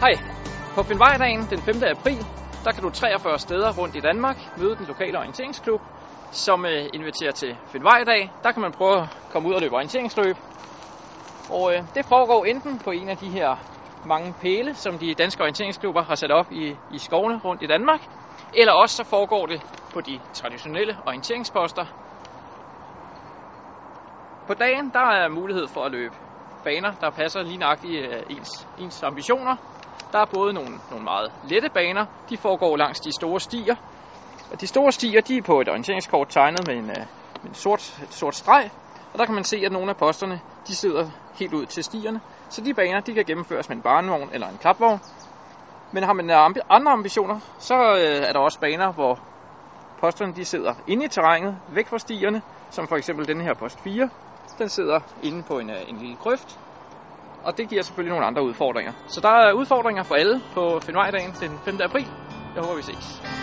Hej. På Finnvejdagen den 5. april, der kan du 43 steder rundt i Danmark møde den lokale orienteringsklub, som øh, inviterer til Finnvejdag. Der kan man prøve at komme ud og løbe orienteringsløb. Og øh, det foregår enten på en af de her mange pæle, som de danske orienteringsklubber har sat op i, i skovene rundt i Danmark, eller også så foregår det på de traditionelle orienteringsposter. På dagen der er mulighed for at løbe baner, der passer lige nøjagtigt øh, ens, ens ambitioner. Der er både nogle, nogle meget lette baner, de foregår langs de store stier. Og de store stier, de er på et orienteringskort tegnet med en, øh, med en sort, sort streg. Og der kan man se, at nogle af posterne, de sidder helt ud til stierne. Så de baner, de kan gennemføres med en barnevogn eller en klapvogn. Men har man andre ambitioner, så øh, er der også baner, hvor posterne de sidder inde i terrænet, væk fra stierne, som for eksempel den her post 4. Den sidder inde på en, øh, en lille grøft, og det giver selvfølgelig nogle andre udfordringer. Så der er udfordringer for alle på Finvejdagen den 5. april. Jeg håber, vi ses.